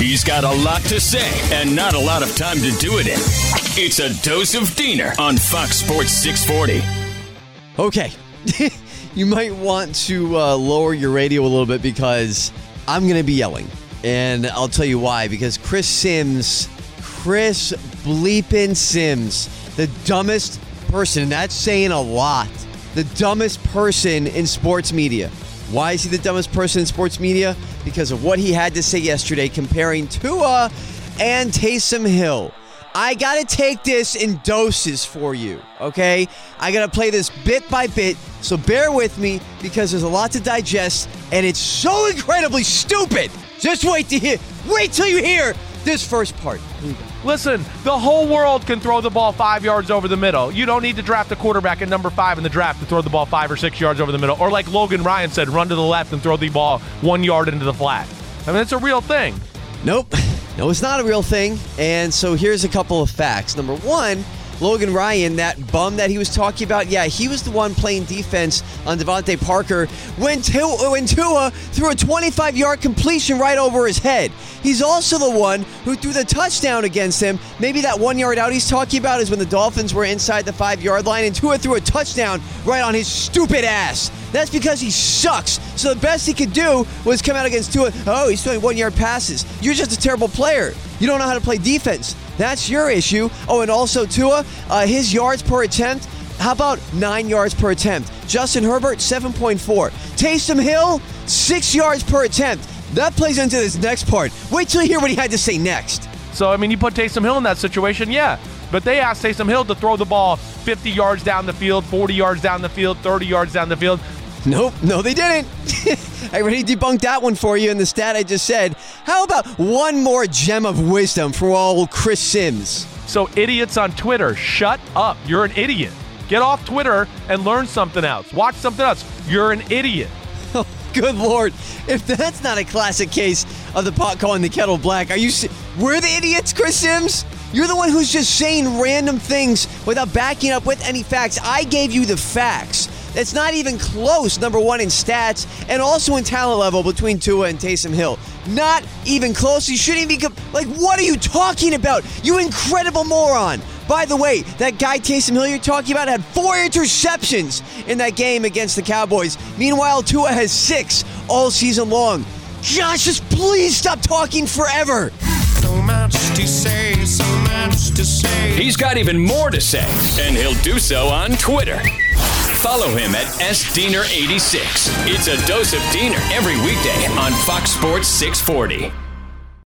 He's got a lot to say and not a lot of time to do it in. It's a dose of Diener on Fox Sports 640. Okay. you might want to uh, lower your radio a little bit because I'm going to be yelling. And I'll tell you why. Because Chris Simms, Chris bleeping Simms, the dumbest person, that's saying a lot, the dumbest person in sports media. Why is he the dumbest person in sports media? Because of what he had to say yesterday comparing Tua and Taysom Hill. I got to take this in doses for you, okay? I got to play this bit by bit, so bear with me because there's a lot to digest and it's so incredibly stupid. Just wait to hear. Wait till you hear this first part. Listen, the whole world can throw the ball five yards over the middle. You don't need to draft a quarterback at number five in the draft to throw the ball five or six yards over the middle. Or like Logan Ryan said, run to the left and throw the ball one yard into the flat. I mean, it's a real thing. Nope. No, it's not a real thing. And so here's a couple of facts. Number one, Logan Ryan, that bum that he was talking about, yeah, he was the one playing defense on DeVante Parker when Tua, when Tua threw a 25 yard completion right over his head. He's also the one who threw the touchdown against him. Maybe that one yard out he's talking about is when the Dolphins were inside the five yard line and Tua threw a touchdown right on his stupid ass. That's because he sucks. So the best he could do was come out against Tua. Oh, he's throwing one yard passes. You're just a terrible player. You don't know how to play defense. That's your issue. Oh, and also Tua, uh, his yards per attempt. How about nine yards per attempt? Justin Herbert, 7.4. Taysom Hill, six yards per attempt. That plays into this next part. Wait till you hear what he had to say next. So, I mean, you put Taysom Hill in that situation, yeah. But they asked Taysom Hill to throw the ball 50 yards down the field, 40 yards down the field, 30 yards down the field. Nope, no, they didn't. I already debunked that one for you in the stat I just said. How about one more gem of wisdom for old Chris Simms? So, idiots on Twitter, shut up. You're an idiot. Get off Twitter and learn something else. Watch something else. You're an idiot. Oh, good lord! If that's not a classic case of the pot calling the kettle black, are you? We're the idiots, Chris Simms. You're the one who's just saying random things without backing up with any facts. I gave you the facts. That's not even close, number one in stats and also in talent level between Tua and Taysom Hill. Not even close. You shouldn't even be. Like, what are you talking about? You incredible moron. By the way, that guy Taysom Hill you're talking about had four interceptions in that game against the Cowboys. Meanwhile, Tua has six all season long. Josh, just please stop talking forever. So much to say, so much to say. He's got even more to say, and he'll do so on Twitter. Follow him at SDiener86. It's a dose of Diener every weekday on Fox Sports 640.